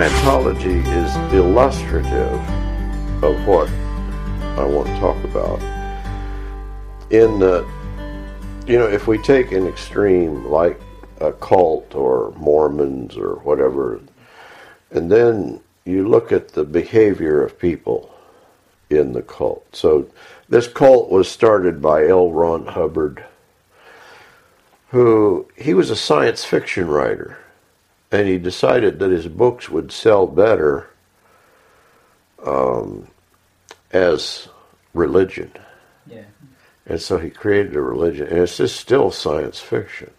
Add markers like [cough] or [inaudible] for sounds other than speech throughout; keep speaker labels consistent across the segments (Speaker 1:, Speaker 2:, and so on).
Speaker 1: Scientology is illustrative of what I want to talk about. In that, you know, if we take an extreme like a cult or Mormons or whatever, and then you look at the behavior of people in the cult. So this cult was started by L. Ron Hubbard, who he was a science fiction writer, and he decided that his books would sell better um, as religion.
Speaker 2: Yeah.
Speaker 1: And so he created a religion, and it's just still science fiction.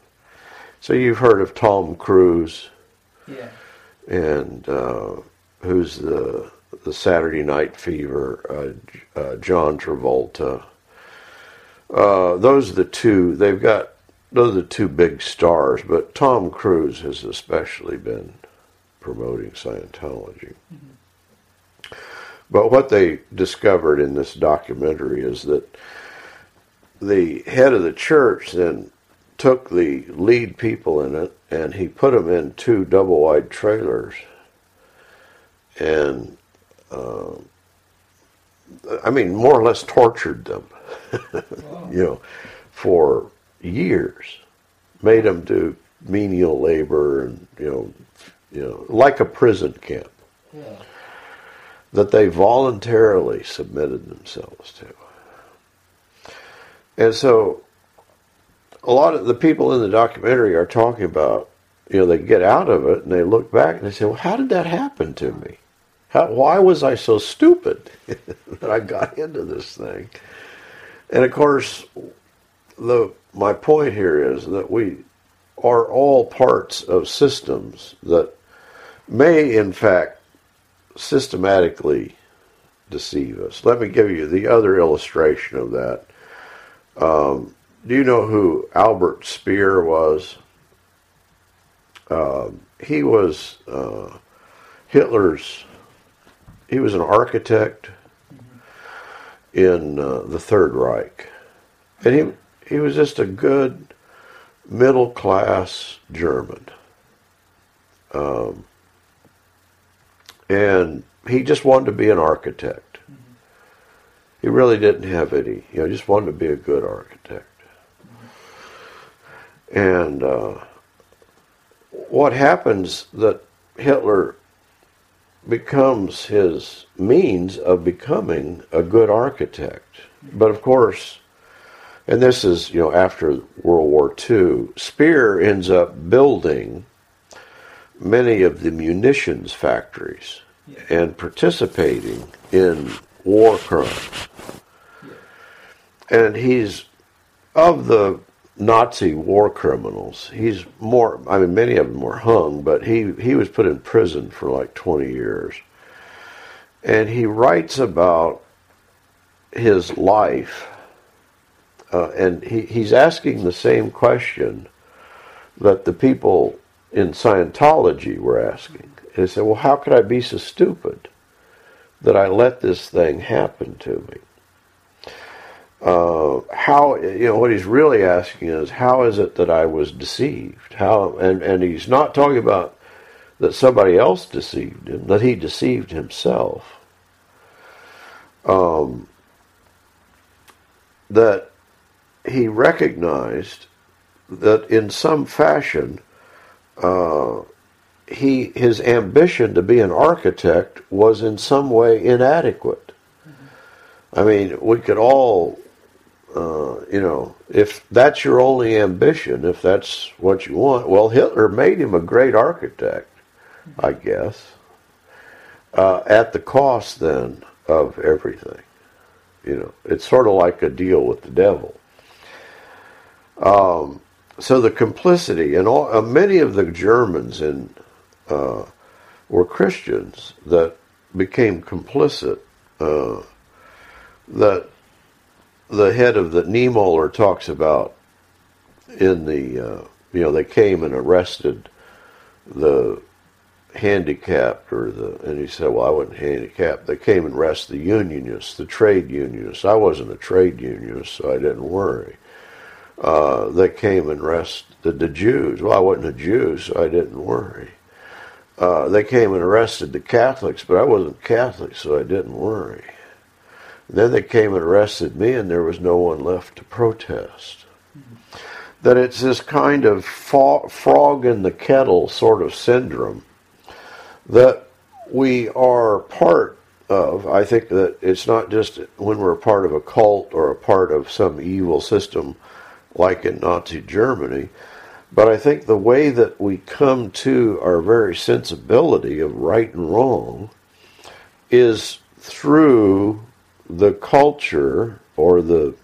Speaker 1: So you've heard of Tom Cruise,
Speaker 2: Yeah.
Speaker 1: and uh, who's the the Saturday Night Fever, uh, uh, John Travolta. Uh, those are the two. They've got those are the two big stars, but Tom Cruise has especially been promoting Scientology. But what they discovered in this documentary is that the head of the church then took the lead people in it and he put them in two double wide trailers and uh, I mean more or less tortured them [laughs]
Speaker 2: Wow.
Speaker 1: you know for years made them do menial labor and you know you know like a prison camp
Speaker 2: Yeah.
Speaker 1: that they voluntarily submitted themselves to. And so a lot of the people in the documentary are talking about, you know, they get out of it and they look back and they say, well, how did that happen to me? How, why was I so stupid [laughs] that I got into this thing? And of course, the my point here is that we are all parts of systems that may, in fact, systematically deceive us. Let me give you the other illustration of that. Um, do you know who Albert Speer was? Um, he was uh, Hitler's. He was an architect in uh, the Third Reich, and he he was just a good middle class German. Um, and he just wanted to be an architect. He really didn't have any, you know, just wanted to be a good architect. And uh, what happens that Hitler becomes his means of becoming a good architect. But of course, and this is, you know, after World War II, Speer ends up building many of the munitions factories and participating in war crimes. And he's of the Nazi war criminals. He's more. I mean, many of them were hung, but he he was put in prison for like twenty years. And he writes about his life, uh, and he, he's asking the same question that the people in Scientology were asking. And he said, Well, how could I be so stupid that I let this thing happen to me? Uh, how, you know, what he's really asking is, how is it that I was deceived? How, and, and he's not talking about that somebody else deceived him, that he deceived himself. Um, that he recognized that in some fashion, uh, he his ambition to be an architect was in some way inadequate. I mean, we could all, uh, you know, if that's your only ambition, if that's what you want, well, Hitler made him a great architect, I guess, uh, at the cost then of everything. You know, it's sort of like a deal with the devil. Um, so the complicity and all, uh, many of the Germans in uh, were Christians that became complicit. Uh, that the head of the Niemöller talks about in the uh, you know they came and arrested the handicapped or the and he said well I wasn't handicapped they came and arrested the unionists the trade unionists I wasn't a trade unionist so I didn't worry uh, they came and arrested the Jews well I wasn't a Jew so I didn't worry uh, they came and arrested the Catholics, but I wasn't Catholic, so I didn't worry. then they came and arrested me, and there was no one left to protest. That it's this kind of fo- frog in the kettle sort of syndrome that we are part of. I think that it's not just when we're part of a cult or a part of some evil system like in Nazi Germany, but I think the way that we come to our very sensibility of right and wrong is through the culture or the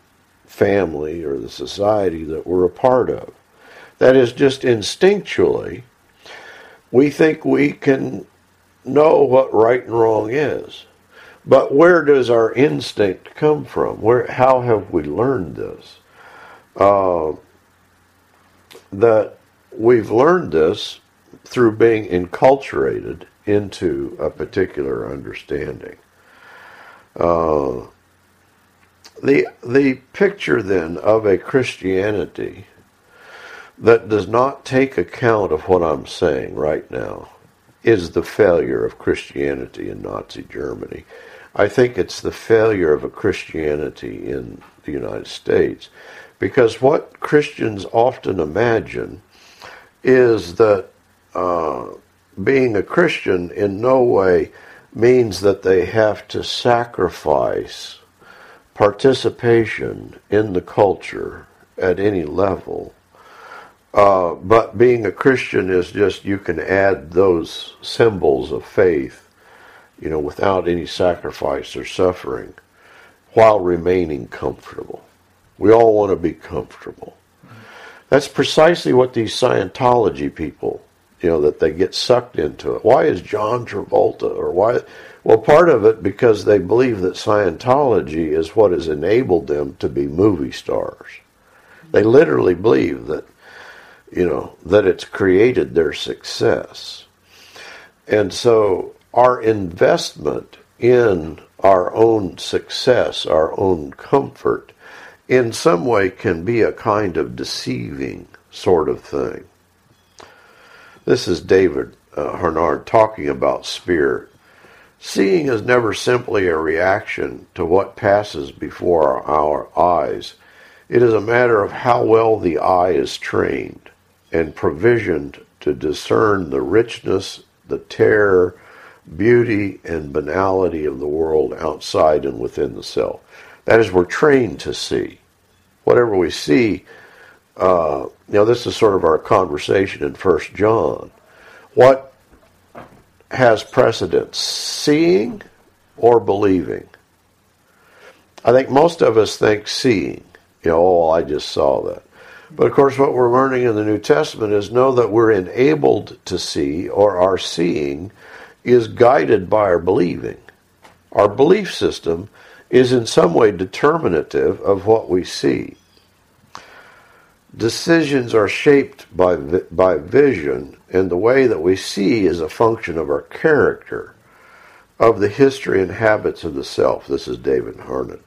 Speaker 1: family or the society that we're a part of. That is just instinctually, we think we can know what right and wrong is. But where does our instinct come from? Where, how have we learned this? Uh, that we've learned this through being enculturated into a particular understanding. Uh, the the picture then of a Christianity that does not take account of what I'm saying right now is the failure of Christianity in Nazi Germany. I think it's the failure of a Christianity in the United States because what Christians often imagine is that uh, being a Christian in no way means that they have to sacrifice participation in the culture at any level. Uh, but being a Christian is just you can add those symbols of faith, you know, without any sacrifice or suffering, while remaining comfortable. We all want to be comfortable. That's precisely what these Scientology people, you know, that they get sucked into it. Why is John Travolta or why? Well, part of it because they believe that Scientology is what has enabled them to be movie stars. They literally believe that, you know, that it's created their success. And so our investment in our own success, our own comfort, in some way can be a kind of deceiving sort of thing. This is David uh, Harnard talking about spirit. Seeing is never simply a reaction to what passes before our eyes. It is a matter of how well the eye is trained and provisioned to discern the richness, the terror, beauty, and banality of the world outside and within the self. That is, we're trained to see. Whatever we see, uh, you know, this is sort of our conversation in First John. What has precedence, seeing or believing? I think most of us think seeing. You know, oh, I just saw that. But of course, what we're learning in the New Testament is know that we're enabled to see, or our seeing is guided by our believing. Our belief system is in some way determinative of what we see. Decisions are shaped by, by vision, and the way that we see is a function of our character, of the history and habits of the self. This is David Harnett.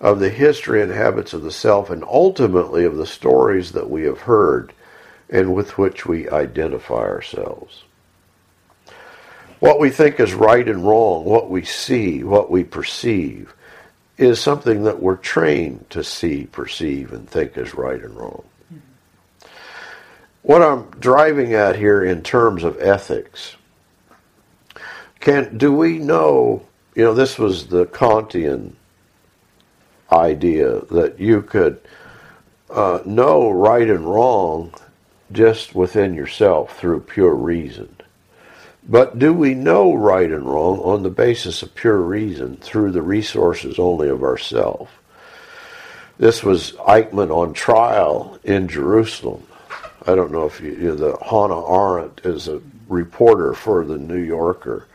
Speaker 1: Of the history and habits of the self, and ultimately of the stories that we have heard and with which we identify ourselves. What we think is right and wrong, what we see, what we perceive, is something that we're trained to see, perceive, and think is right and wrong. What I'm driving at here in terms of ethics, can do we know? You know, this was the Kantian idea that you could uh, know right and wrong just within yourself through pure reason. But do we know right and wrong on the basis of pure reason through the resources only of ourself? This was Eichmann on trial in Jerusalem. I don't know if you, you know, the Hannah Arendt is a reporter for the New Yorker.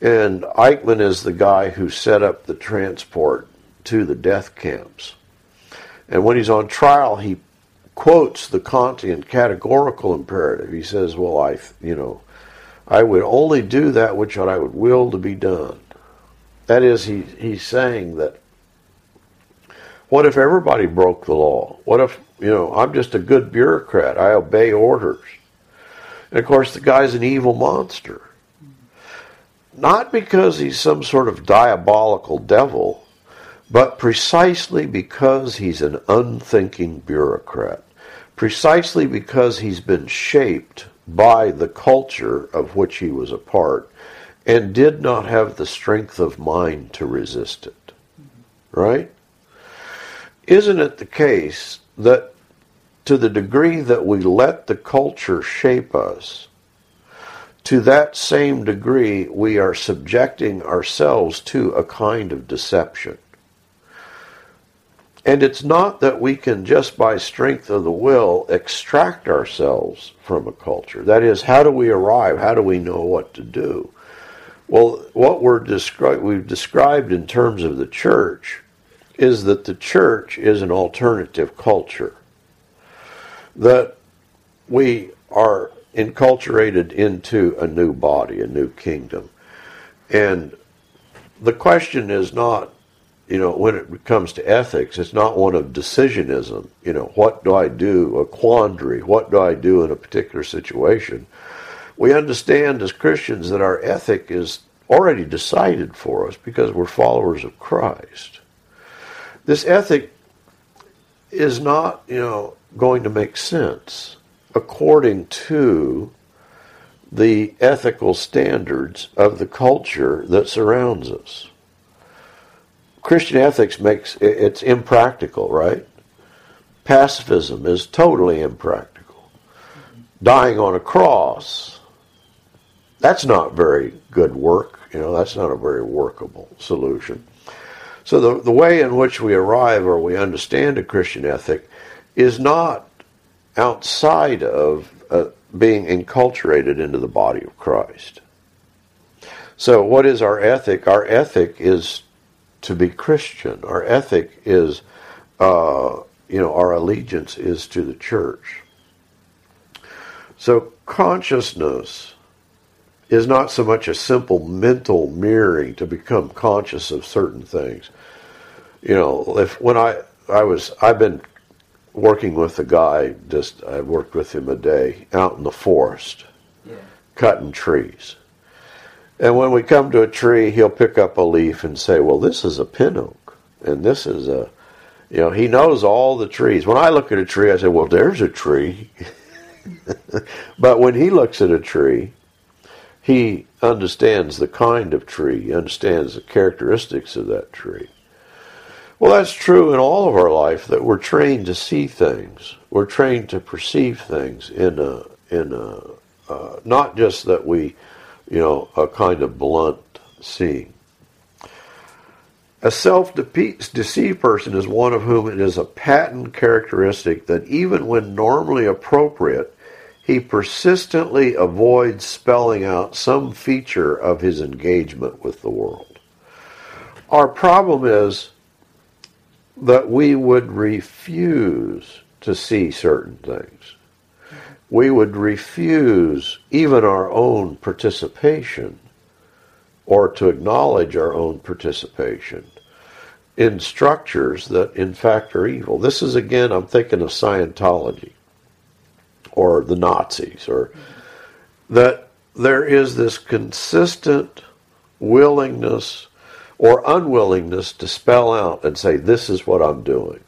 Speaker 1: And Eichmann is the guy who set up the transport to the death camps. And when he's on trial, he quotes the Kantian categorical imperative. He says, Well, I, you know, I would only do that which I would will to be done. That is, he, he's saying that what if everybody broke the law? What if, you know, I'm just a good bureaucrat. I obey orders. And of course, the guy's an evil monster. Not because he's some sort of diabolical devil, but precisely because he's an unthinking bureaucrat. Precisely because he's been shaped by the culture of which he was a part and did not have the strength of mind to resist it. Right? Isn't it the case that to the degree that we let the culture shape us, to that same degree we are subjecting ourselves to a kind of deception? And it's not that we can just by strength of the will extract ourselves from a culture. That is, how do we arrive? How do we know what to do? Well, what we're descri- we've described in terms of the church is that the church is an alternative culture. That we are enculturated into a new body, a new kingdom. And the question is not, you know, when it comes to ethics, it's not one of decisionism. You know, what do I do? A quandary. What do I do in a particular situation? We understand as Christians that our ethic is already decided for us because we're followers of Christ. This ethic is not, you know, going to make sense according to the ethical standards of the culture that surrounds us. Christian ethics makes it's impractical, right? Pacifism is totally impractical. Dying on a cross, that's not very good work. You know, that's not a very workable solution. So the, the way in which we arrive or we understand a Christian ethic is not outside of uh, being enculturated into the body of Christ. So what is our ethic? Our ethic is to be Christian. Our ethic is, uh, you know, our allegiance is to the church. So consciousness is not so much a simple mental mirroring to become conscious of certain things. You know, if when I I was I've been working with a guy just I worked with him a day out in the forest
Speaker 2: Yeah.
Speaker 1: cutting trees. And when we come to a tree, he'll pick up a leaf and say, "Well, this is a pin oak, and this is a," you know, he knows all the trees. When I look at a tree, I say, "Well, there's a tree," [laughs] but when he looks at a tree, he understands the kind of tree, he understands the characteristics of that tree. Well, that's true in all of our life that we're trained to see things. We're trained to perceive things in a in a uh, not just that we, you know, a kind of blunt seeing. A self-deceived person is one of whom it is a patent characteristic that even when normally appropriate, he persistently avoids spelling out some feature of his engagement with the world. Our problem is that we would refuse to see certain things. We would refuse even our own participation or to acknowledge our own participation in structures that in fact are evil. This is again, I'm thinking of Scientology or the Nazis or that there is this consistent willingness or unwillingness to spell out and say, this is what I'm doing.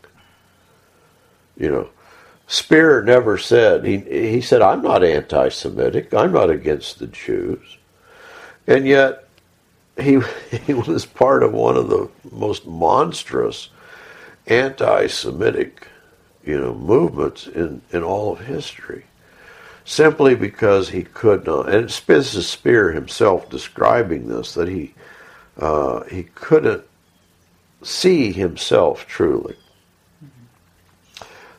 Speaker 1: You know, Speer never said, he, he said, I'm not anti Semitic, I'm not against the Jews. And yet, he, [laughs] he was part of one of the most monstrous anti Semitic you know, movements in, in all of history. Simply because he could not, and is Speer himself describing this, that he uh, he couldn't see himself truly.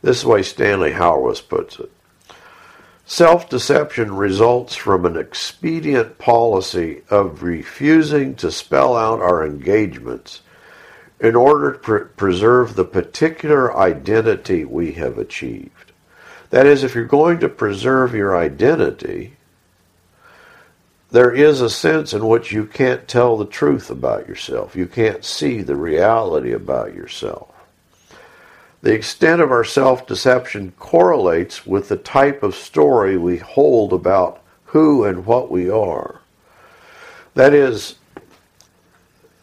Speaker 1: This is the way Stanley Hauerwas puts it. Self deception results from an expedient policy of refusing to spell out our engagements in order to pre- preserve the particular identity we have achieved. That is, if you're going to preserve your identity, there is a sense in which you can't tell the truth about yourself. You can't see the reality about yourself. The extent of our self deception correlates with the type of story we hold about who and what we are. That is,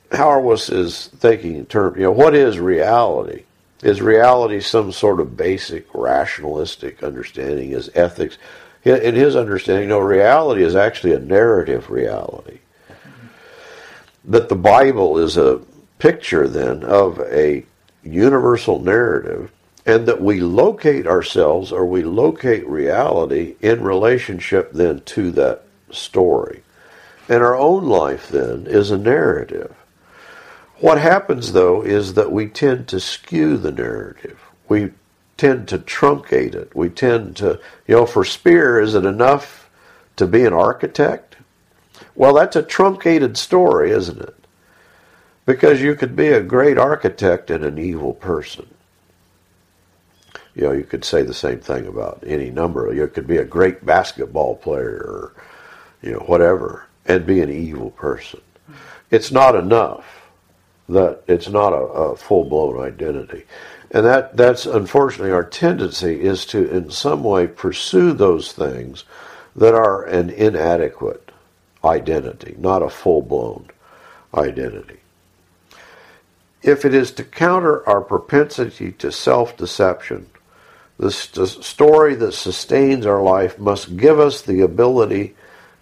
Speaker 1: Hauerwas is thinking in terms, you know, what is reality? Is reality some sort of basic rationalistic understanding? Is ethics? In his understanding, no, reality is actually a narrative reality. That the Bible is a picture then of a universal narrative and that we locate ourselves or we locate reality in relationship then to that story. And our own life then is a narrative. What happens though is that we tend to skew the narrative. We tend to truncate it. We tend to, you know, for Speer, is it enough to be an architect? Well, that's a truncated story, isn't it? Because you could be a great architect and an evil person. You know, you could say the same thing about any number. You could be a great basketball player or, you know, whatever, and be an evil person. It's not enough that it's not a, a full blown identity. And that, that's unfortunately our tendency is to in some way pursue those things that are an inadequate identity, not a full blown identity. If it is to counter our propensity to self deception, the st- story that sustains our life must give us the ability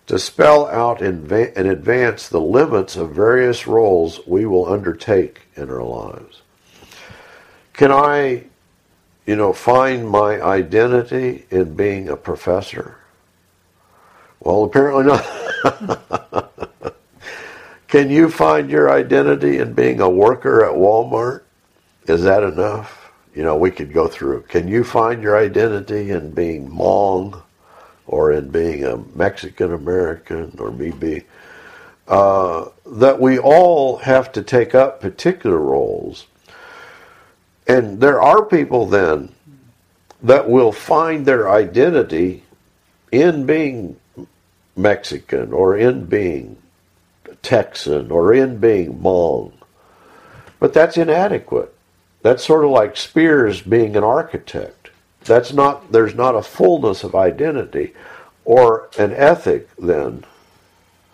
Speaker 1: to spell out in, va- in advance the limits of various roles we will undertake in our lives. Can I, you know, find my identity in being a professor? Well, apparently not. [laughs] Can you find your identity in being a worker at Walmart? Is that enough? You know, we could go through. Can you find your identity in being Hmong or in being a Mexican American or maybe? Uh, that we all have to take up particular roles. And there are people then that will find their identity in being Mexican or in being Texan or in being Hmong. But that's inadequate. That's sort of like Speer's being an architect. That's not there's not a fullness of identity or an ethic then,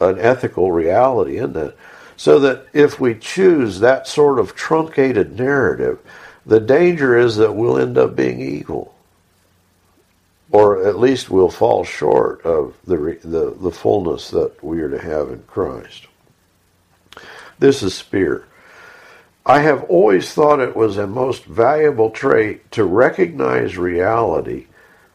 Speaker 1: an ethical reality in that. So that if we choose that sort of truncated narrative, the danger is that we'll end up being evil. Or at least we'll fall short of the, the, the fullness that we are to have in Christ. This is Speer. I have always thought it was a most valuable trait to recognize reality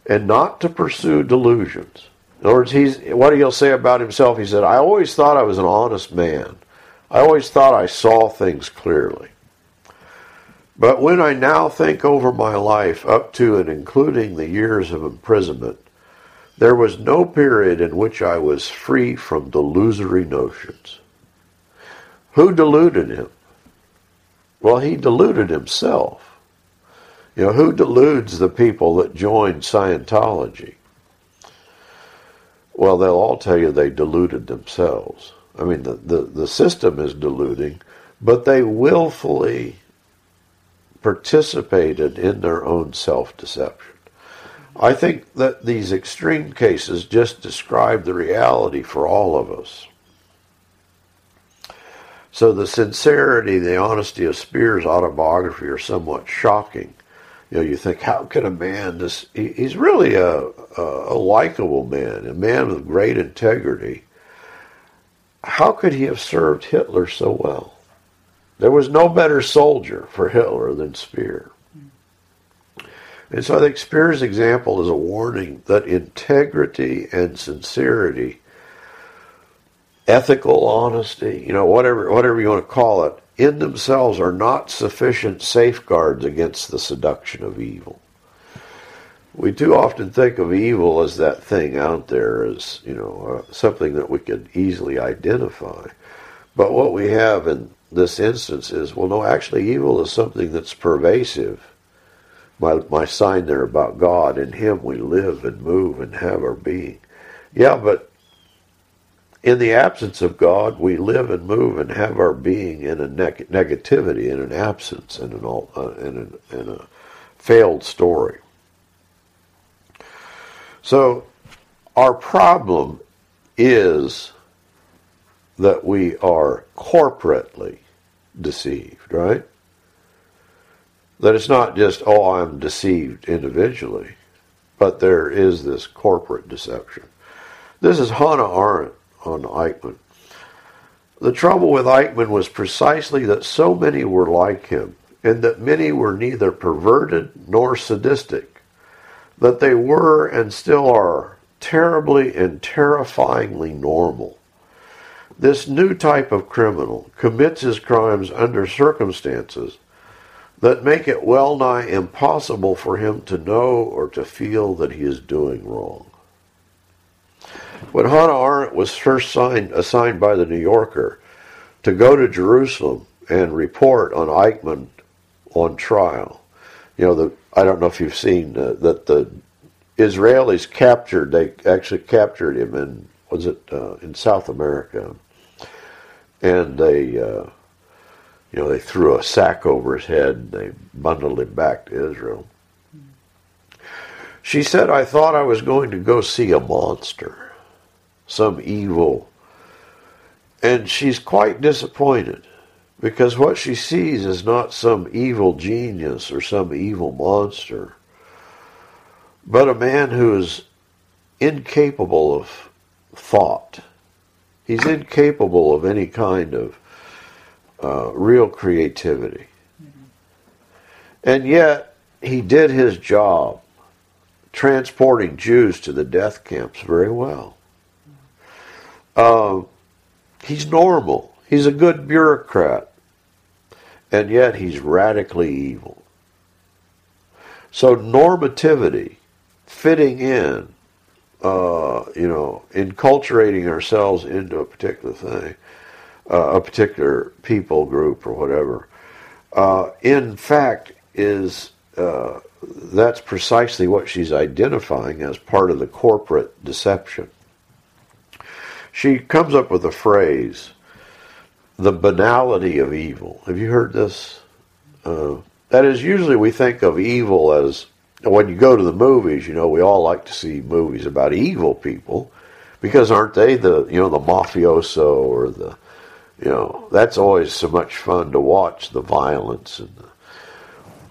Speaker 1: and not to pursue delusions. In other words, he's, what he'll say about himself, he said, I always thought I was an honest man. I always thought I saw things clearly. But when I now think over my life up to and including the years of imprisonment, there was no period in which I was free from delusory notions. Who deluded him? Well, he deluded himself. You know, who deludes the people that joined Scientology? Well, they'll all tell you they deluded themselves. I mean, the, the, the system is deluding, but they willfully participated in their own self deception. I think that these extreme cases just describe the reality for all of us. So the sincerity, the honesty of Speer's autobiography are somewhat shocking. You know, you think, how could a man this? He, he's really a, a, a likable man, a man with great integrity. How could he have served Hitler so well? There was no better soldier for Hitler than Speer. And so I think Speer's example is a warning that integrity and sincerity ethical honesty, you know, whatever whatever you want to call it, in themselves are not sufficient safeguards against the seduction of evil. We too often think of evil as that thing out there as, you know, uh, something that we could easily identify. But what we have in this instance is, well, no, actually, evil is something that's pervasive. My, my sign there about God, in Him we live and move and have our being. Yeah, but in the absence of God, we live and move and have our being in a neg- negativity, in an absence, in an, uh, in, a, in a, failed story. So our problem is that we are corporately deceived, right? That it's not just, oh, I'm deceived individually, but there is this corporate deception. This is Hannah Arendt on Eichmann. The trouble with Eichmann was precisely that so many were like him, and that many were neither perverted nor sadistic, that they were and still are terribly and terrifyingly normal. This new type of criminal commits his crimes under circumstances that make it well nigh impossible for him to know or to feel that he is doing wrong. When Hannah Was first signed, assigned by the New Yorker to go to Jerusalem and report on Eichmann on trial, you know, the, I don't know if you've seen uh, that the Israelis captured, they actually captured him in, was it uh, in South America? And they, uh, you know, they threw a sack over his head and they bundled him back to Israel. She said, I thought I was going to go see a monster, some evil. And she's quite disappointed because what she sees is not some evil genius or some evil monster but a man who is incapable of thought. He's incapable of any kind of uh, real creativity. Mm-hmm. And yet, he did his job transporting Jews to the death camps very well. Uh, he's normal. He's a good bureaucrat. And yet, he's radically evil. So, normativity fitting in, uh, you know, enculturating ourselves into a particular thing, uh, a particular people group or whatever, uh, in fact, is uh, that's precisely what she's identifying as part of the corporate deception. She comes up with a phrase, the banality of evil. Have you heard this? Uh, that is, usually we think of evil as when you go to the movies, you know, we all like to see movies about evil people because aren't they the, you know, the mafioso or the, you know, that's always so much fun to watch the violence and the,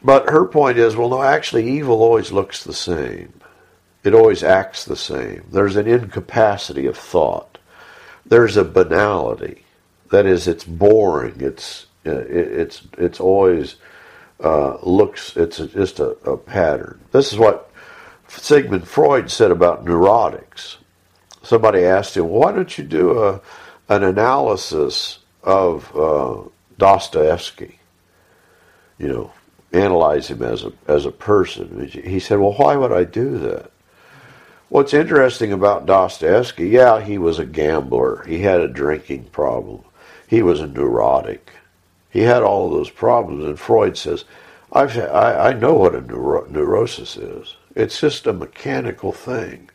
Speaker 1: but her point is, well, no, actually, evil always looks the same. It always acts the same. There's an incapacity of thought. There's a banality. That is, it's boring. It's it's it's always uh, looks, it's just a, a pattern. This is what Sigmund Freud said about neurotics. Somebody asked him, why don't you do a, an analysis of uh, Dostoevsky? You know, analyze him as a, as a person. He said, well, why would I do that? What's interesting about Dostoevsky, yeah, he was a gambler. He had a drinking problem. He was a neurotic. He had all of those problems, and Freud says, I've, I, I know what a neuro- neurosis is. It's just a mechanical thing.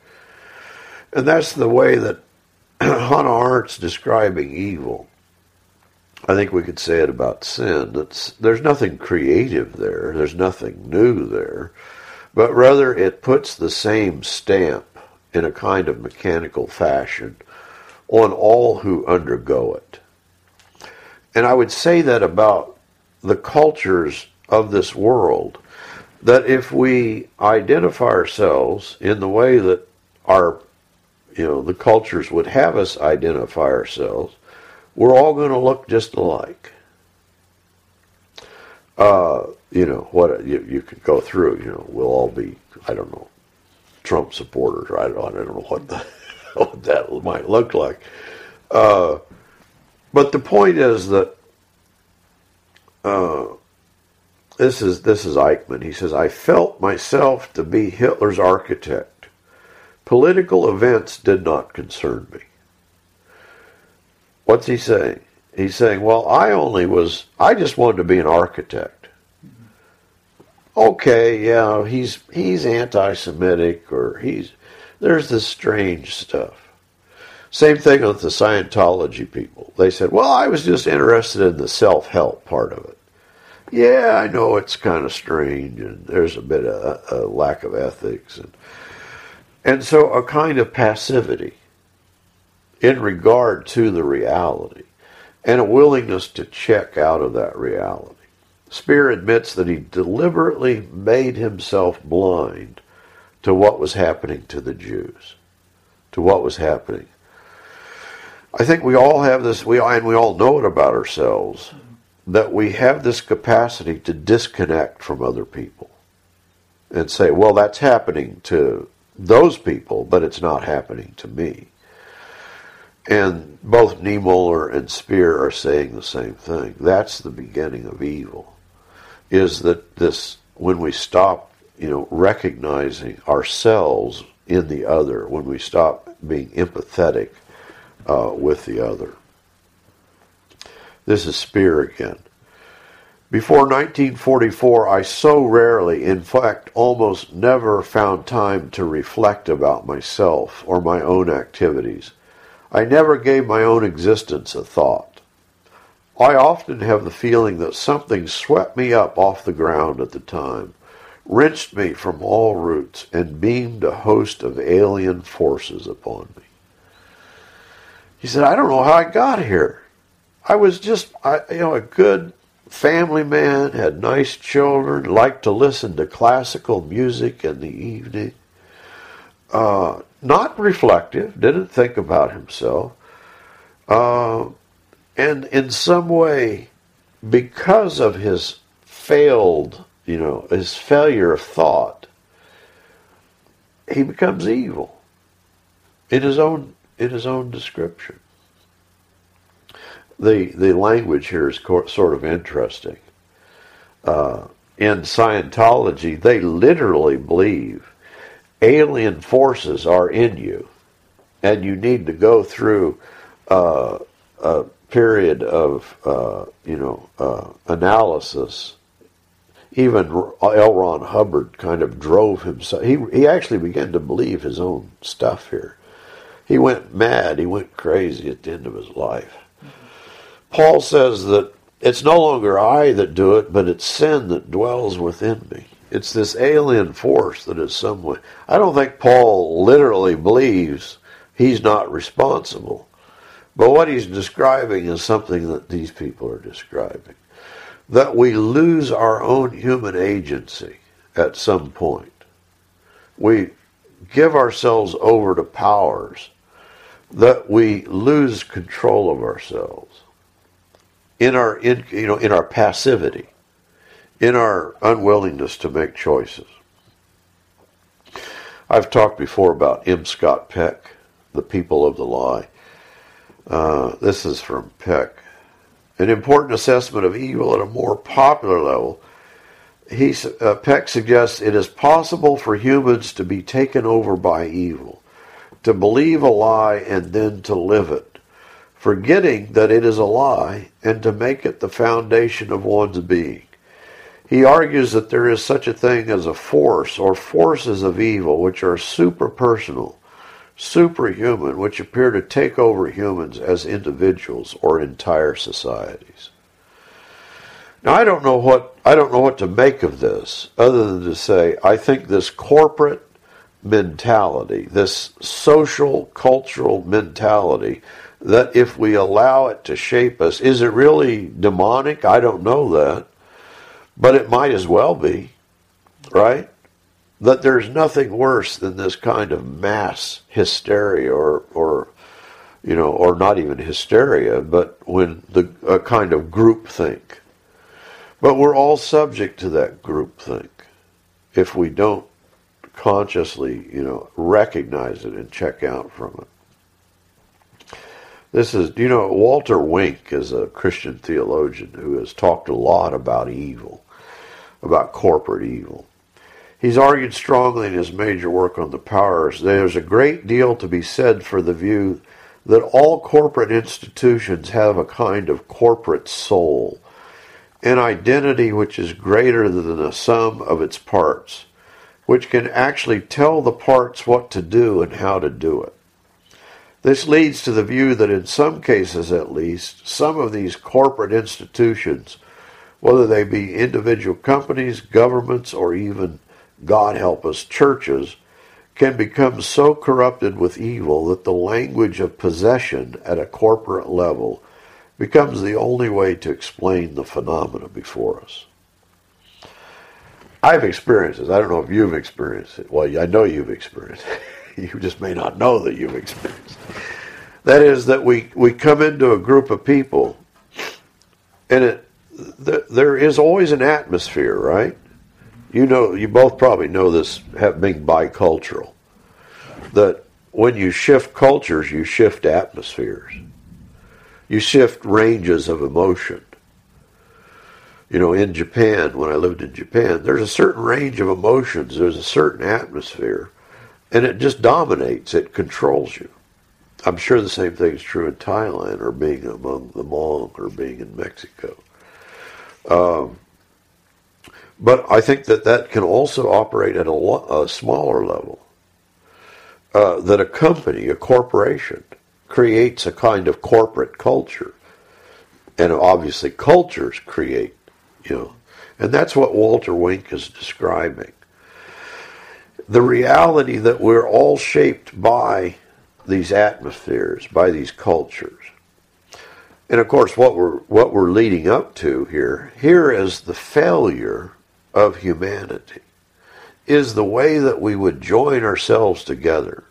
Speaker 1: And that's the way that [clears throat] Hannah Arendt's describing evil. I think we could say it about sin. That's, there's nothing creative there. There's nothing new there. But rather it puts the same stamp in a kind of mechanical fashion on all who undergo it. And I would say that about the cultures of this world, that if we identify ourselves in the way that our, you know, the cultures would have us identify ourselves, we're all going to look just alike. Uh, you know what you, you could go through. You know, we'll all be I don't know Trump supporters. I don't, I don't know what the, [laughs] what that might look like. Uh, but the point is that uh, this is this is Eichmann. He says, "I felt myself to be Hitler's architect. Political events did not concern me." What's he saying? He's saying, "Well, I only was. I just wanted to be an architect." Okay, yeah, he's he's anti-Semitic or he's there's this strange stuff. Same thing with the Scientology people. They said, well, I was just interested in the self help part of it. yeah, I know it's kind of strange, and there's a bit of a, a lack of ethics, and and so a kind of passivity in regard to the reality, and a willingness to check out of that reality. Speer admits that he deliberately made himself blind to what was happening to the Jews, to what was happening. I think we all have this, we and we all know it about ourselves that we have this capacity to disconnect from other people and say, well, that's happening to those people, but it's not happening to me. And both Niemöller and Speer are saying the same thing. That's the beginning of evil. Is that this when we stop, you know, recognizing ourselves in the other, when we stop being empathetic uh, with the other. This is Speer again. Before 1944, I so rarely, in fact, almost never found time to reflect about myself or my own activities. I never gave my own existence a thought. I often have the feeling that something swept me up off the ground at the time, wrenched me from all roots, and beamed a host of alien forces upon me. He said, I don't know how I got here. I was just, I, you know, a good family man, had nice children, liked to listen to classical music in the evening. Uh, not reflective, didn't think about himself. Uh, and in some way, because of his failed, you know, his failure of thought, he becomes evil in his own in his own description the the language here is sort of interesting. Uh, in Scientology, they literally believe alien forces are in you, and you need to go through uh, a period of uh, you know uh, analysis. Even L. Ron Hubbard kind of drove himself. He he actually began to believe his own stuff here. He went mad. He went crazy at the end of his life. Paul says that it's no longer I that do it, but it's sin that dwells within me. It's this alien force that is some way. I don't think Paul literally believes he's not responsible. But what he's describing is something that these people are describing. That we lose our own human agency at some point. We give ourselves over to powers that we lose control of ourselves in our in, you know in our passivity, in our unwillingness to make choices. I've talked before about M. Scott Peck, the people of the lie. Uh, this is from Peck. An important assessment of evil at a more popular level. He, uh, Peck suggests it is possible for humans to be taken over by evil, to believe a lie and then to live it forgetting that it is a lie, and to make it the foundation of one's being. He argues that there is such a thing as a force or forces of evil which are superpersonal, superhuman, which appear to take over humans as individuals or entire societies. Now I don't know what I don't know what to make of this other than to say I think this corporate mentality, this social cultural mentality that if we allow it to shape us, is it really demonic? I don't know that. But it might as well be, right? That there's nothing worse than this kind of mass hysteria or, or you know, or not even hysteria, but when the a kind of group think. But we're all subject to that group think if we don't consciously, you know, recognize it and check out from it. This is, you know, Walter Wink is a Christian theologian who has talked a lot about evil, about corporate evil. He's argued strongly in his major work on the powers. There's a great deal to be said for the view that all corporate institutions have a kind of corporate soul, an identity which is greater than the sum of its parts, which can actually tell the parts what to do and how to do it. This leads to the view that in some cases at least, some of these corporate institutions whether they be individual companies, governments, or even, God help us, churches, can become so corrupted with evil that the language of possession at a corporate level becomes the only way to explain the phenomena before us. I've experienced this. I don't know if you've experienced it. Well, I know you've experienced it. [laughs] you just may not know that you've experienced it. That is, that we, we come into a group of people, and it, th- there is always an atmosphere, right? You know, you both probably know this, have being bicultural, that when you shift cultures, you shift atmospheres, you shift ranges of emotion. You know, in Japan, when I lived in Japan, there's a certain range of emotions, there's a certain atmosphere, and it just dominates, it controls you. I'm sure the same thing is true in Thailand or being among the Hmong or being in Mexico. Um, but I think that that can also operate at a, lo- a smaller level. Uh, that a company, a corporation, creates a kind of corporate culture. And obviously, cultures create, you know. And that's what Walter Wink is describing. The reality that we're all shaped by these atmospheres, by these cultures. And of course, what we're what we're leading up to here here is the failure of humanity, is the way that we would join ourselves together.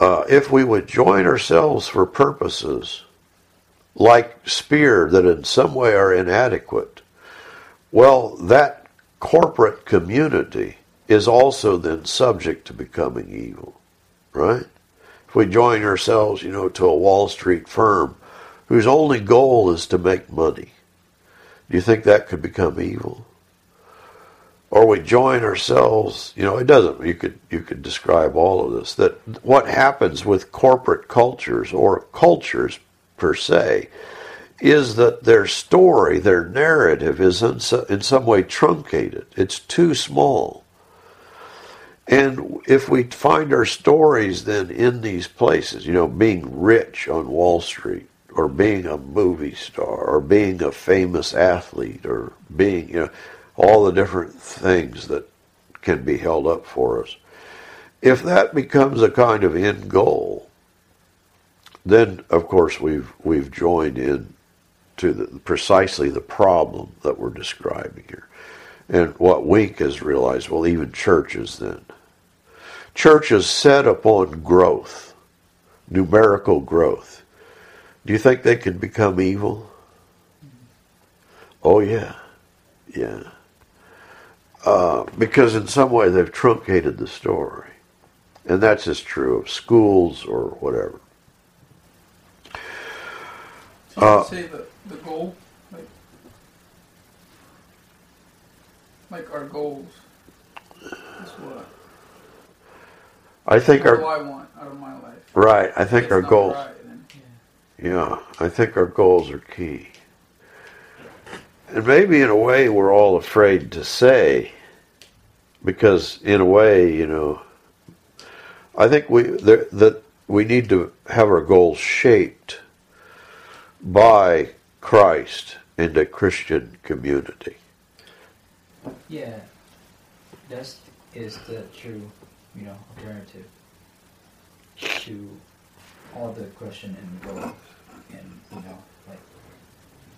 Speaker 1: Uh, if we would join ourselves for purposes like Speer that in some way are inadequate, well, that corporate community is also then subject to becoming evil, right? If we join ourselves, you know, to a Wall Street firm whose only goal is to make money, do you think that could become evil? Or we join ourselves, you know, it doesn't, you could, you could describe all of this, that what happens with corporate cultures or cultures per se is that their story, their narrative is in, in some way truncated. It's too small. And if we find our stories then in these places, you know, being rich on Wall Street, or being a movie star, or being a famous athlete, or being, you know, all the different things that can be held up for us. If that becomes a kind of end goal, then of course we've we've joined in to the, precisely the problem that we're describing here. And what Wink has realized, well, even churches then churches set upon growth, numerical growth, do you think they can become evil? Oh, yeah. Yeah. Uh, because in some way they've truncated the story. And that's as true of schools or whatever.
Speaker 2: So you uh, say the, the goal, like, like our goals, is what?
Speaker 1: I think
Speaker 2: what
Speaker 1: our.
Speaker 2: do I want out of my life?
Speaker 1: Right. I think our goals.
Speaker 2: Right,
Speaker 1: yeah. I think our goals are key. And maybe in a way we're all afraid to say, because in a way, you know, I think we there, that we need to have our goals shaped by Christ and a Christian community.
Speaker 3: Yeah, that is the true you know, alternative to all the question and goals and, you know, like,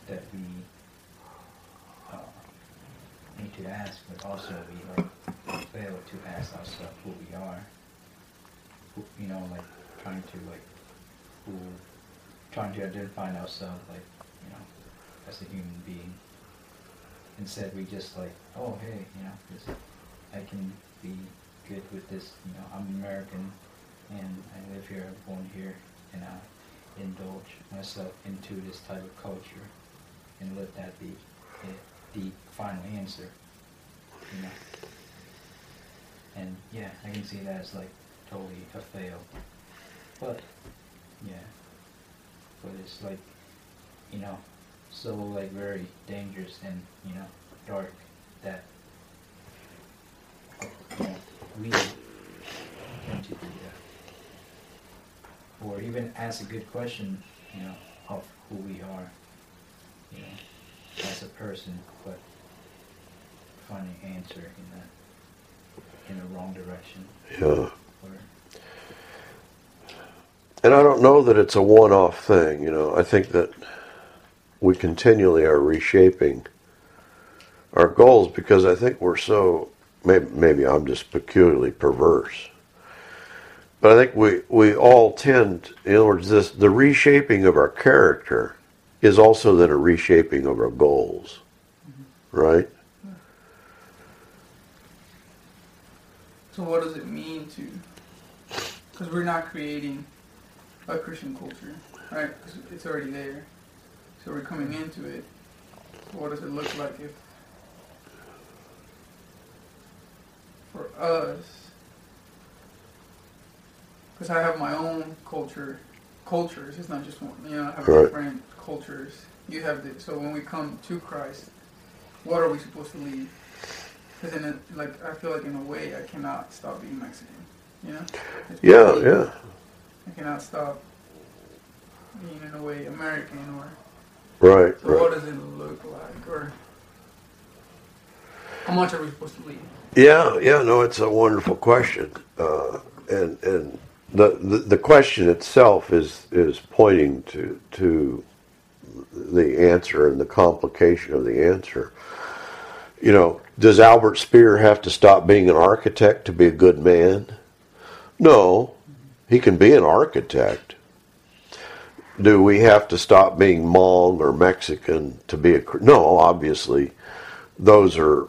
Speaker 3: that we uh, need to ask, but also we like fail to ask ourselves who we are. Who, you know, like trying to like who trying to identify ourselves like, you know, as a human being. Instead we just like, oh hey, you know, this I can be good with this. You know, I'm American, and I live here, I'm born here, and I indulge myself into this type of culture, and let that be the final answer. You know, and yeah, I can see that as like totally a fail. But yeah, but it's like you know, so like very dangerous and you know dark that you know, we tend to that. Or even ask a good question, you know, of who we are, you know. as a person, but finding answer in that in the wrong direction.
Speaker 1: Yeah. And I don't know that it's a one off thing, you know. I think that we continually are reshaping our goals because I think we're so maybe, maybe I'm just peculiarly perverse. But I think we, we all tend, in other words, this the reshaping of our character is also then a reshaping of our goals, right?
Speaker 2: So what does it mean to? Because we're not creating a Christian culture, right? 'Cause it's already there. So we're coming into it. So what does it look like if, for us? Because I have my own culture, cultures. It's not just one. You know, I have
Speaker 1: Right.
Speaker 2: different cultures. You have the. So when we come to Christ, what are we supposed to leave? Because in a, like I feel like in a way I cannot stop being Mexican. You know? It's
Speaker 1: Yeah, yeah.
Speaker 2: I cannot stop being in a way American or
Speaker 1: Right,
Speaker 2: so what does it look like or how much are we supposed to leave?
Speaker 1: Yeah, yeah, no, it's a wonderful question. Uh, and and the, the question itself is is pointing to to the answer and the complication of the answer. You know, does Albert Speer have to stop being an architect to be a good man? No, he can be an architect. Do we have to stop being Hmong or Mexican to be a? No, obviously, those are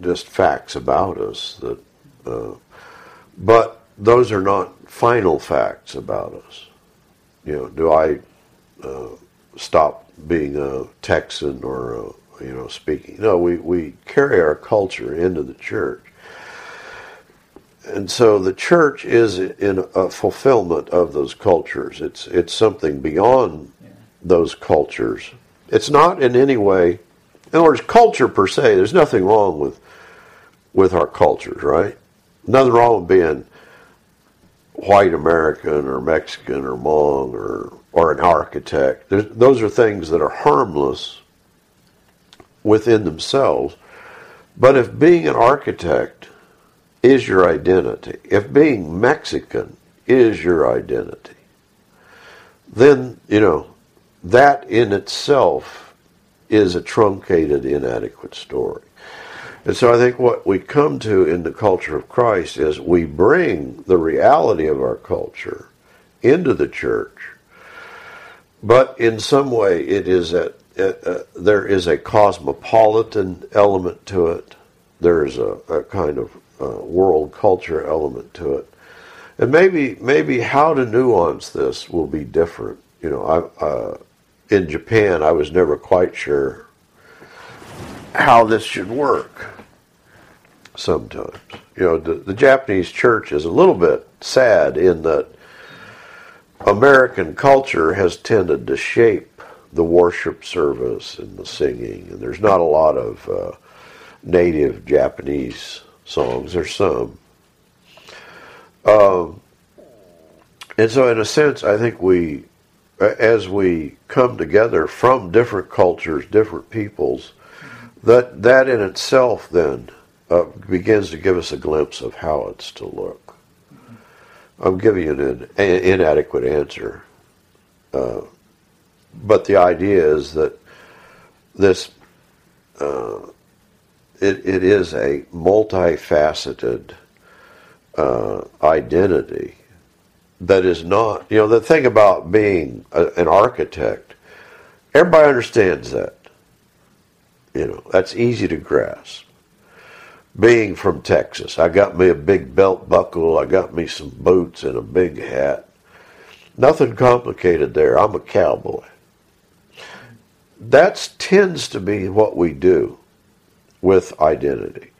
Speaker 1: just facts about us. That, uh, but those are not final facts about us. You know, do I uh, stop being a Texan or a, you know speaking? No, we we carry our culture into the church, and so the church is in a fulfillment of those cultures. It's it's something beyond those cultures. It's not in any way, in other words, culture per se. There's nothing wrong with with our cultures, right? Nothing wrong with being white American or Mexican or Hmong or or an architect. There's, those are things that are harmless within themselves. But if being an architect is your identity, if being Mexican is your identity, then you know that in itself is a truncated, inadequate story. And so I think what we come to in the culture of Christ is we bring the reality of our culture into the church, but in some way it is a, a, a there is a cosmopolitan element to it. There is a, a kind of uh, world culture element to it, and maybe maybe how to nuance this will be different. You know, I, uh, in Japan, I was never quite sure how this should work sometimes. You know, the, the Japanese church is a little bit sad in that American culture has tended to shape the worship service and the singing, and there's not a lot of uh, native Japanese songs. There's some. Um, and so, in a sense, I think we, as we come together from different cultures, different peoples, that that in itself then uh, begins to give us a glimpse of how it's to look. I'm giving you an, an inadequate answer, uh, but the idea is that this uh, it, it is a multifaceted uh, identity that is not you know the thing about being a, an architect everybody understands that you know that's easy to grasp being from Texas, I got me a big belt buckle, I got me some boots and a big hat. Nothing complicated there. I'm a cowboy. That tends to be what we do with identity.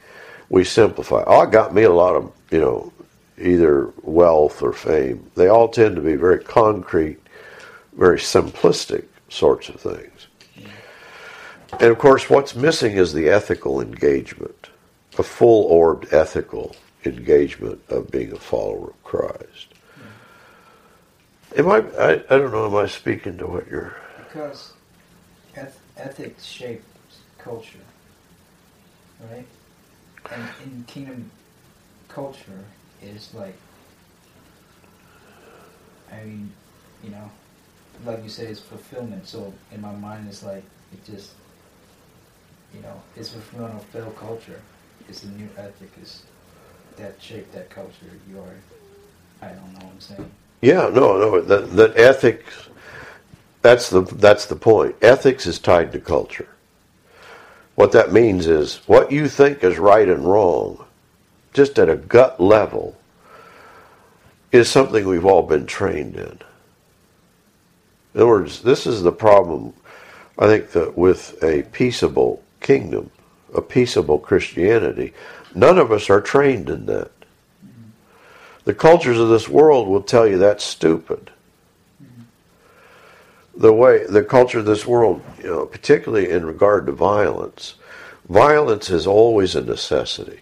Speaker 1: We simplify. Oh, I got me a lot of, you know, either wealth or fame. They all tend to be very concrete, very simplistic sorts of things. And of course, what's missing is the ethical engagement a full orbed ethical engagement of being a follower of Christ. Am I, I, I don't know, am I speaking to what you're.
Speaker 3: Because eth- ethics shape culture, right? And in kingdom culture is like, I mean, you know, like you say, it's fulfillment. So in my mind, it's like it just, you know, it's fulfillment of fail culture. It's the new ethic. Is that shape that culture you are? I don't know what I'm saying.
Speaker 1: Yeah, no, no. That, that ethics. That's the that's the point. Ethics is tied to culture. What that means is what you think is right and wrong, just at a gut level, is something we've all been trained in. In other words, this is the problem, I think, that with a peaceable kingdom, a peaceable Christianity, none of us are trained in that. The cultures of this world will tell you that's stupid. The way the culture of this world, you know, particularly in regard to violence, violence is always a necessity.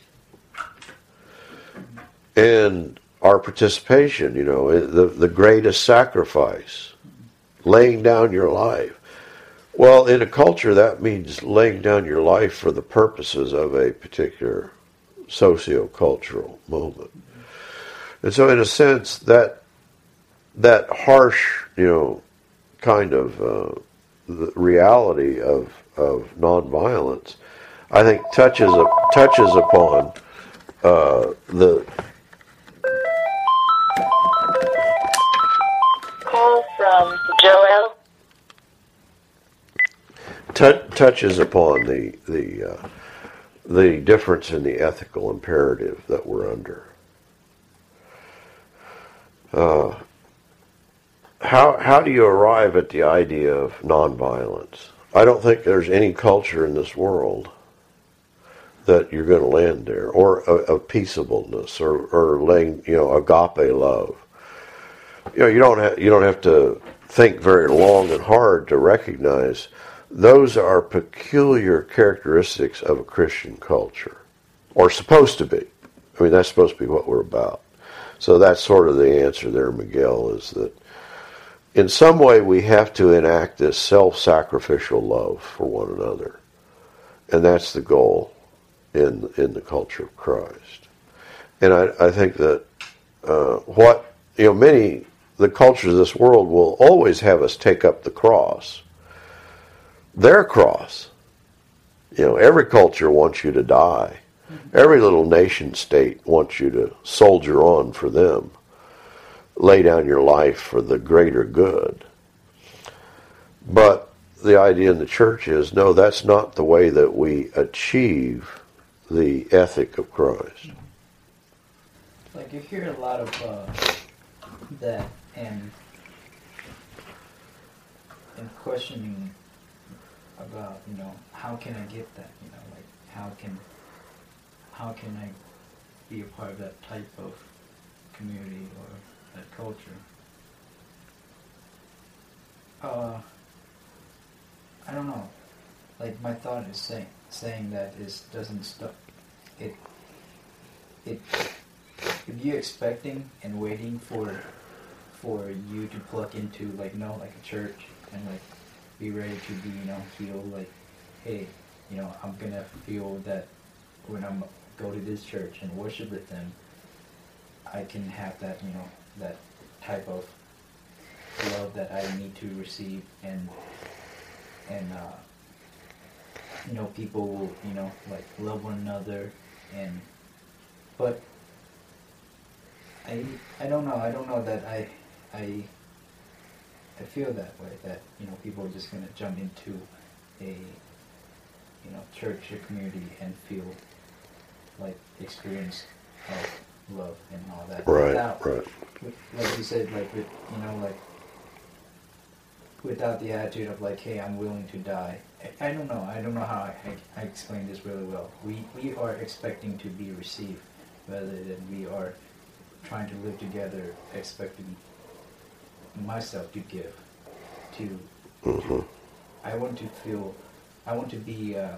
Speaker 1: And our participation, you know, the, the greatest sacrifice, laying down your life. Well, in a culture, that means laying down your life for the purposes of a particular socio-cultural moment. And so, in a sense, that that harsh, you know, kind of uh, the reality of of nonviolence, I think touches touches upon uh, the
Speaker 4: Call from Joel.
Speaker 1: T- touches upon the the uh, the difference in the ethical imperative that we're under. Uh, how how do you arrive at the idea of nonviolence? I don't think there's any culture in this world that you're going to land there, or of peaceableness, or, or laying you know agape love. You know you don't you don't have to think very long and hard to recognize those are peculiar characteristics of a Christian culture, or supposed to be. I mean that's supposed to be what we're about. So that's sort of the answer there, Miguel, is that in some way we have to enact this self-sacrificial love for one another. And that's the goal in, in the culture of Christ. And I, I think that uh, what, you know, many, the cultures of this world will always have us take up the cross. Their cross. You know, every culture wants you to die. Every little nation state wants you to soldier on for them, lay down your life for the greater good. But the idea in the church is no, that's not the way that we achieve the ethic of Christ.
Speaker 3: Like you hear a lot of uh, that and and questioning about you know how can I get that you know like how can how can I be a part of that type of community or that culture? Uh, I don't know. Like my thought is saying saying that is doesn't stop. It it if you're expecting and waiting for for you to plug into like know like a church and like be ready to be you know feel like hey you know I'm gonna feel that when I'm go to this church and worship with them, I can have that, you know, that type of love that I need to receive and and uh, you know people will you know like love one another and but I I don't know I don't know that I I I feel that way that you know people are just gonna jump into a you know church or community and feel like experience of love and all that.
Speaker 1: Right,
Speaker 3: Without,
Speaker 1: right.
Speaker 3: Like you said, like with you know, like without the attitude of like, hey, I'm willing to die. I, I don't know. I don't know how I, I, I explain this really well. We we are expecting to be received, rather than we are trying to live together, expecting myself to give. To,
Speaker 1: hmm
Speaker 3: I want to feel, I want to be uh,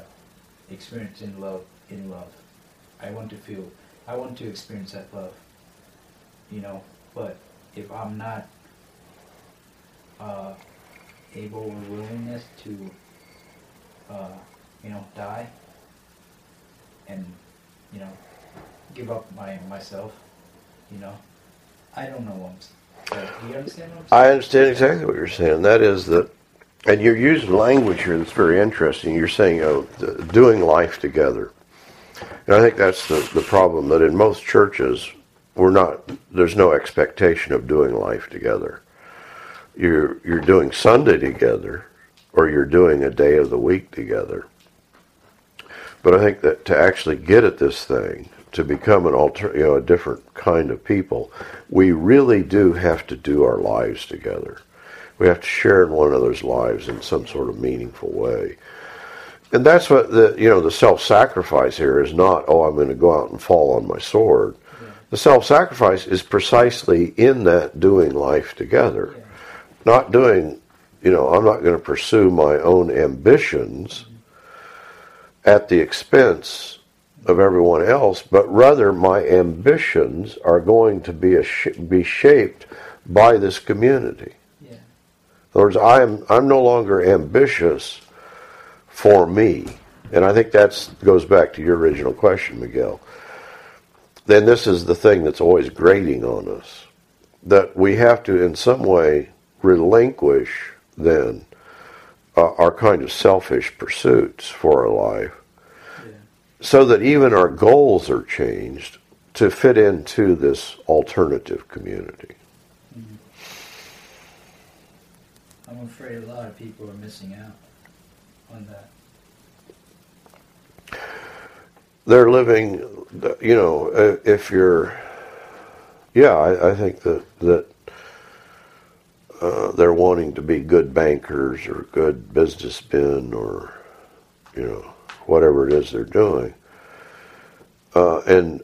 Speaker 3: experiencing love in love. I want to feel, I want to experience that love, you know. But if I'm not uh, able or willingness to, uh, you know, die and, you know, give up my myself, you know. I don't know what I'm
Speaker 1: I understand exactly what you're saying. That is that, and you're using language here that's very interesting. You're saying, oh, doing life together. And I think that's the, the problem that in most churches, we're not, there's no expectation of doing life together. You're, you're doing Sunday together, or you're doing a day of the week together. But I think that to actually get at this thing, to become an alter, you know, a different kind of people, we really do have to do our lives together. We have to share in one another's lives in some sort of meaningful way. And that's what the you know the self-sacrifice here is not. Oh, I'm going to go out and fall on my sword.
Speaker 3: Yeah.
Speaker 1: The self-sacrifice is precisely in that doing life together,
Speaker 3: Yeah.
Speaker 1: not doing. You know, I'm not going to pursue my own ambitions mm-hmm. at the expense of everyone else, but rather my ambitions are going to be a sh- be shaped by this community.
Speaker 3: Yeah.
Speaker 1: In other words, I'm I'm no longer ambitious for me, and I think that goes back to your original question, Miguel. Then this is the thing that's always grating on us that we have to, in some way, relinquish then uh, our kind of selfish pursuits for our life. So that even our goals are changed to fit into this alternative community.
Speaker 3: I'm afraid a lot of people are missing out on that.
Speaker 1: they're living, you know, uh, if you're, yeah, I, I think that that uh, they're wanting to be good bankers or good businessmen or, you know, whatever it is they're doing. Uh, and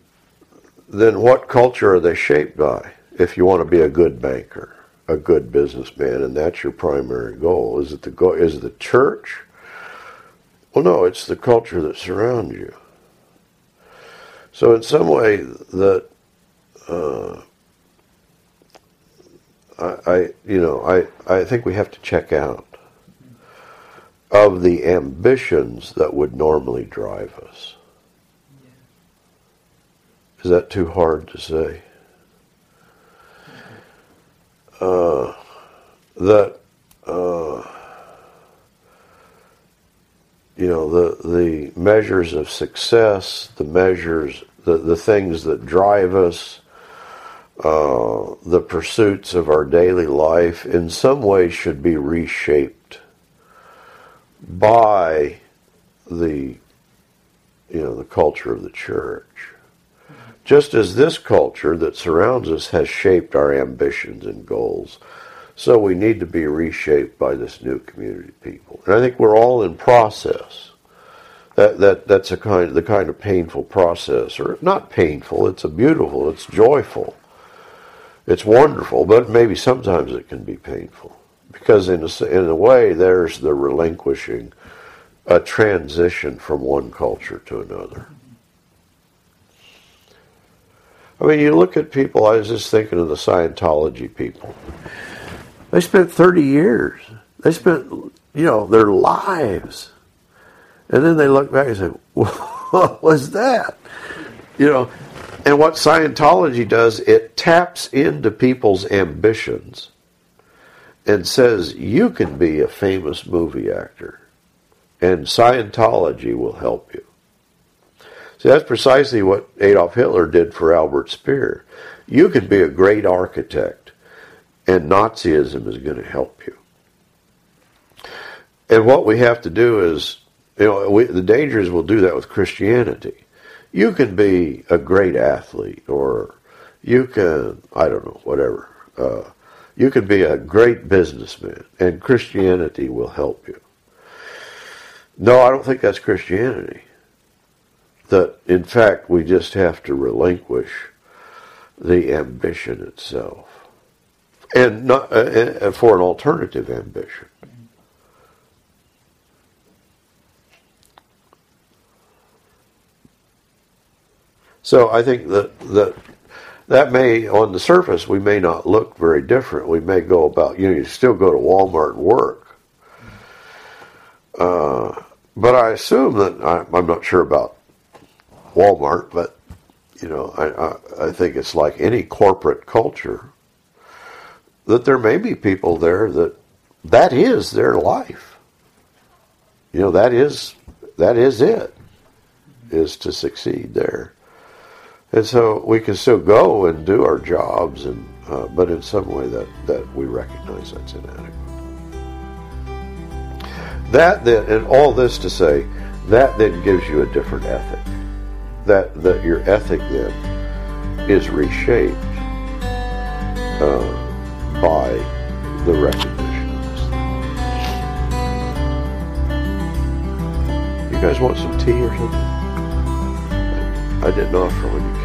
Speaker 1: then what culture are they shaped by? If you want to be a good banker, a good businessman, and that's your primary goal, is it the go? Is it the church? Well, no, it's the culture that surrounds you. So in some way, that uh, I, I, you know, I, I think we have to check out of the ambitions that would normally drive us. Is that too hard to say? Uh, that uh, you know the the measures of success, the measures, the the things that drive us, uh, the pursuits of our daily life, in some way should be reshaped by the you know the culture of the church. Just as this culture that surrounds us has shaped our ambitions and goals, so we need to be reshaped by this new community of people. And I think we're all in process. That that that's a kind the kind of painful process, or not painful. It's a beautiful. It's joyful. It's wonderful, but maybe sometimes it can be painful because in a, in a way there's the relinquishing, a transition from one culture to another. I mean, you look at people. I was just thinking of the Scientology people. They spent 30 years. They spent, you know, their lives. And then they look back and say, [laughs] what was that? You know, and what Scientology does, it taps into people's ambitions and says, you can be a famous movie actor, and Scientology will help you. See, that's precisely what Adolf Hitler did for Albert Speer. You can be a great architect, and Nazism is going to help you. And what we have to do is, you know, we, the danger is we'll do that with Christianity. You can be a great athlete, or you can, I don't know, whatever. Uh, you can be a great businessman, and Christianity will help you. No, I don't think that's Christianity. That, in fact, we just have to relinquish the ambition itself, and not uh, uh, for an alternative ambition. So I think that that that may, on the surface, we may not look very different. We may go about, you know, you still go to Walmart and work. Uh, but I assume that I, I'm not sure about Walmart, but you know, I, I I think it's like any corporate culture that there may be people there that that is their life. You know, that is that is it is to succeed there. And so we can still go and do our jobs, and uh, but in some way that, that we recognize that's inadequate. That then, and all this to say, that then gives you a different ethic. That that your ethic then is reshaped uh, by the recognition of this. You guys want some tea or something? I didn't offer when you came.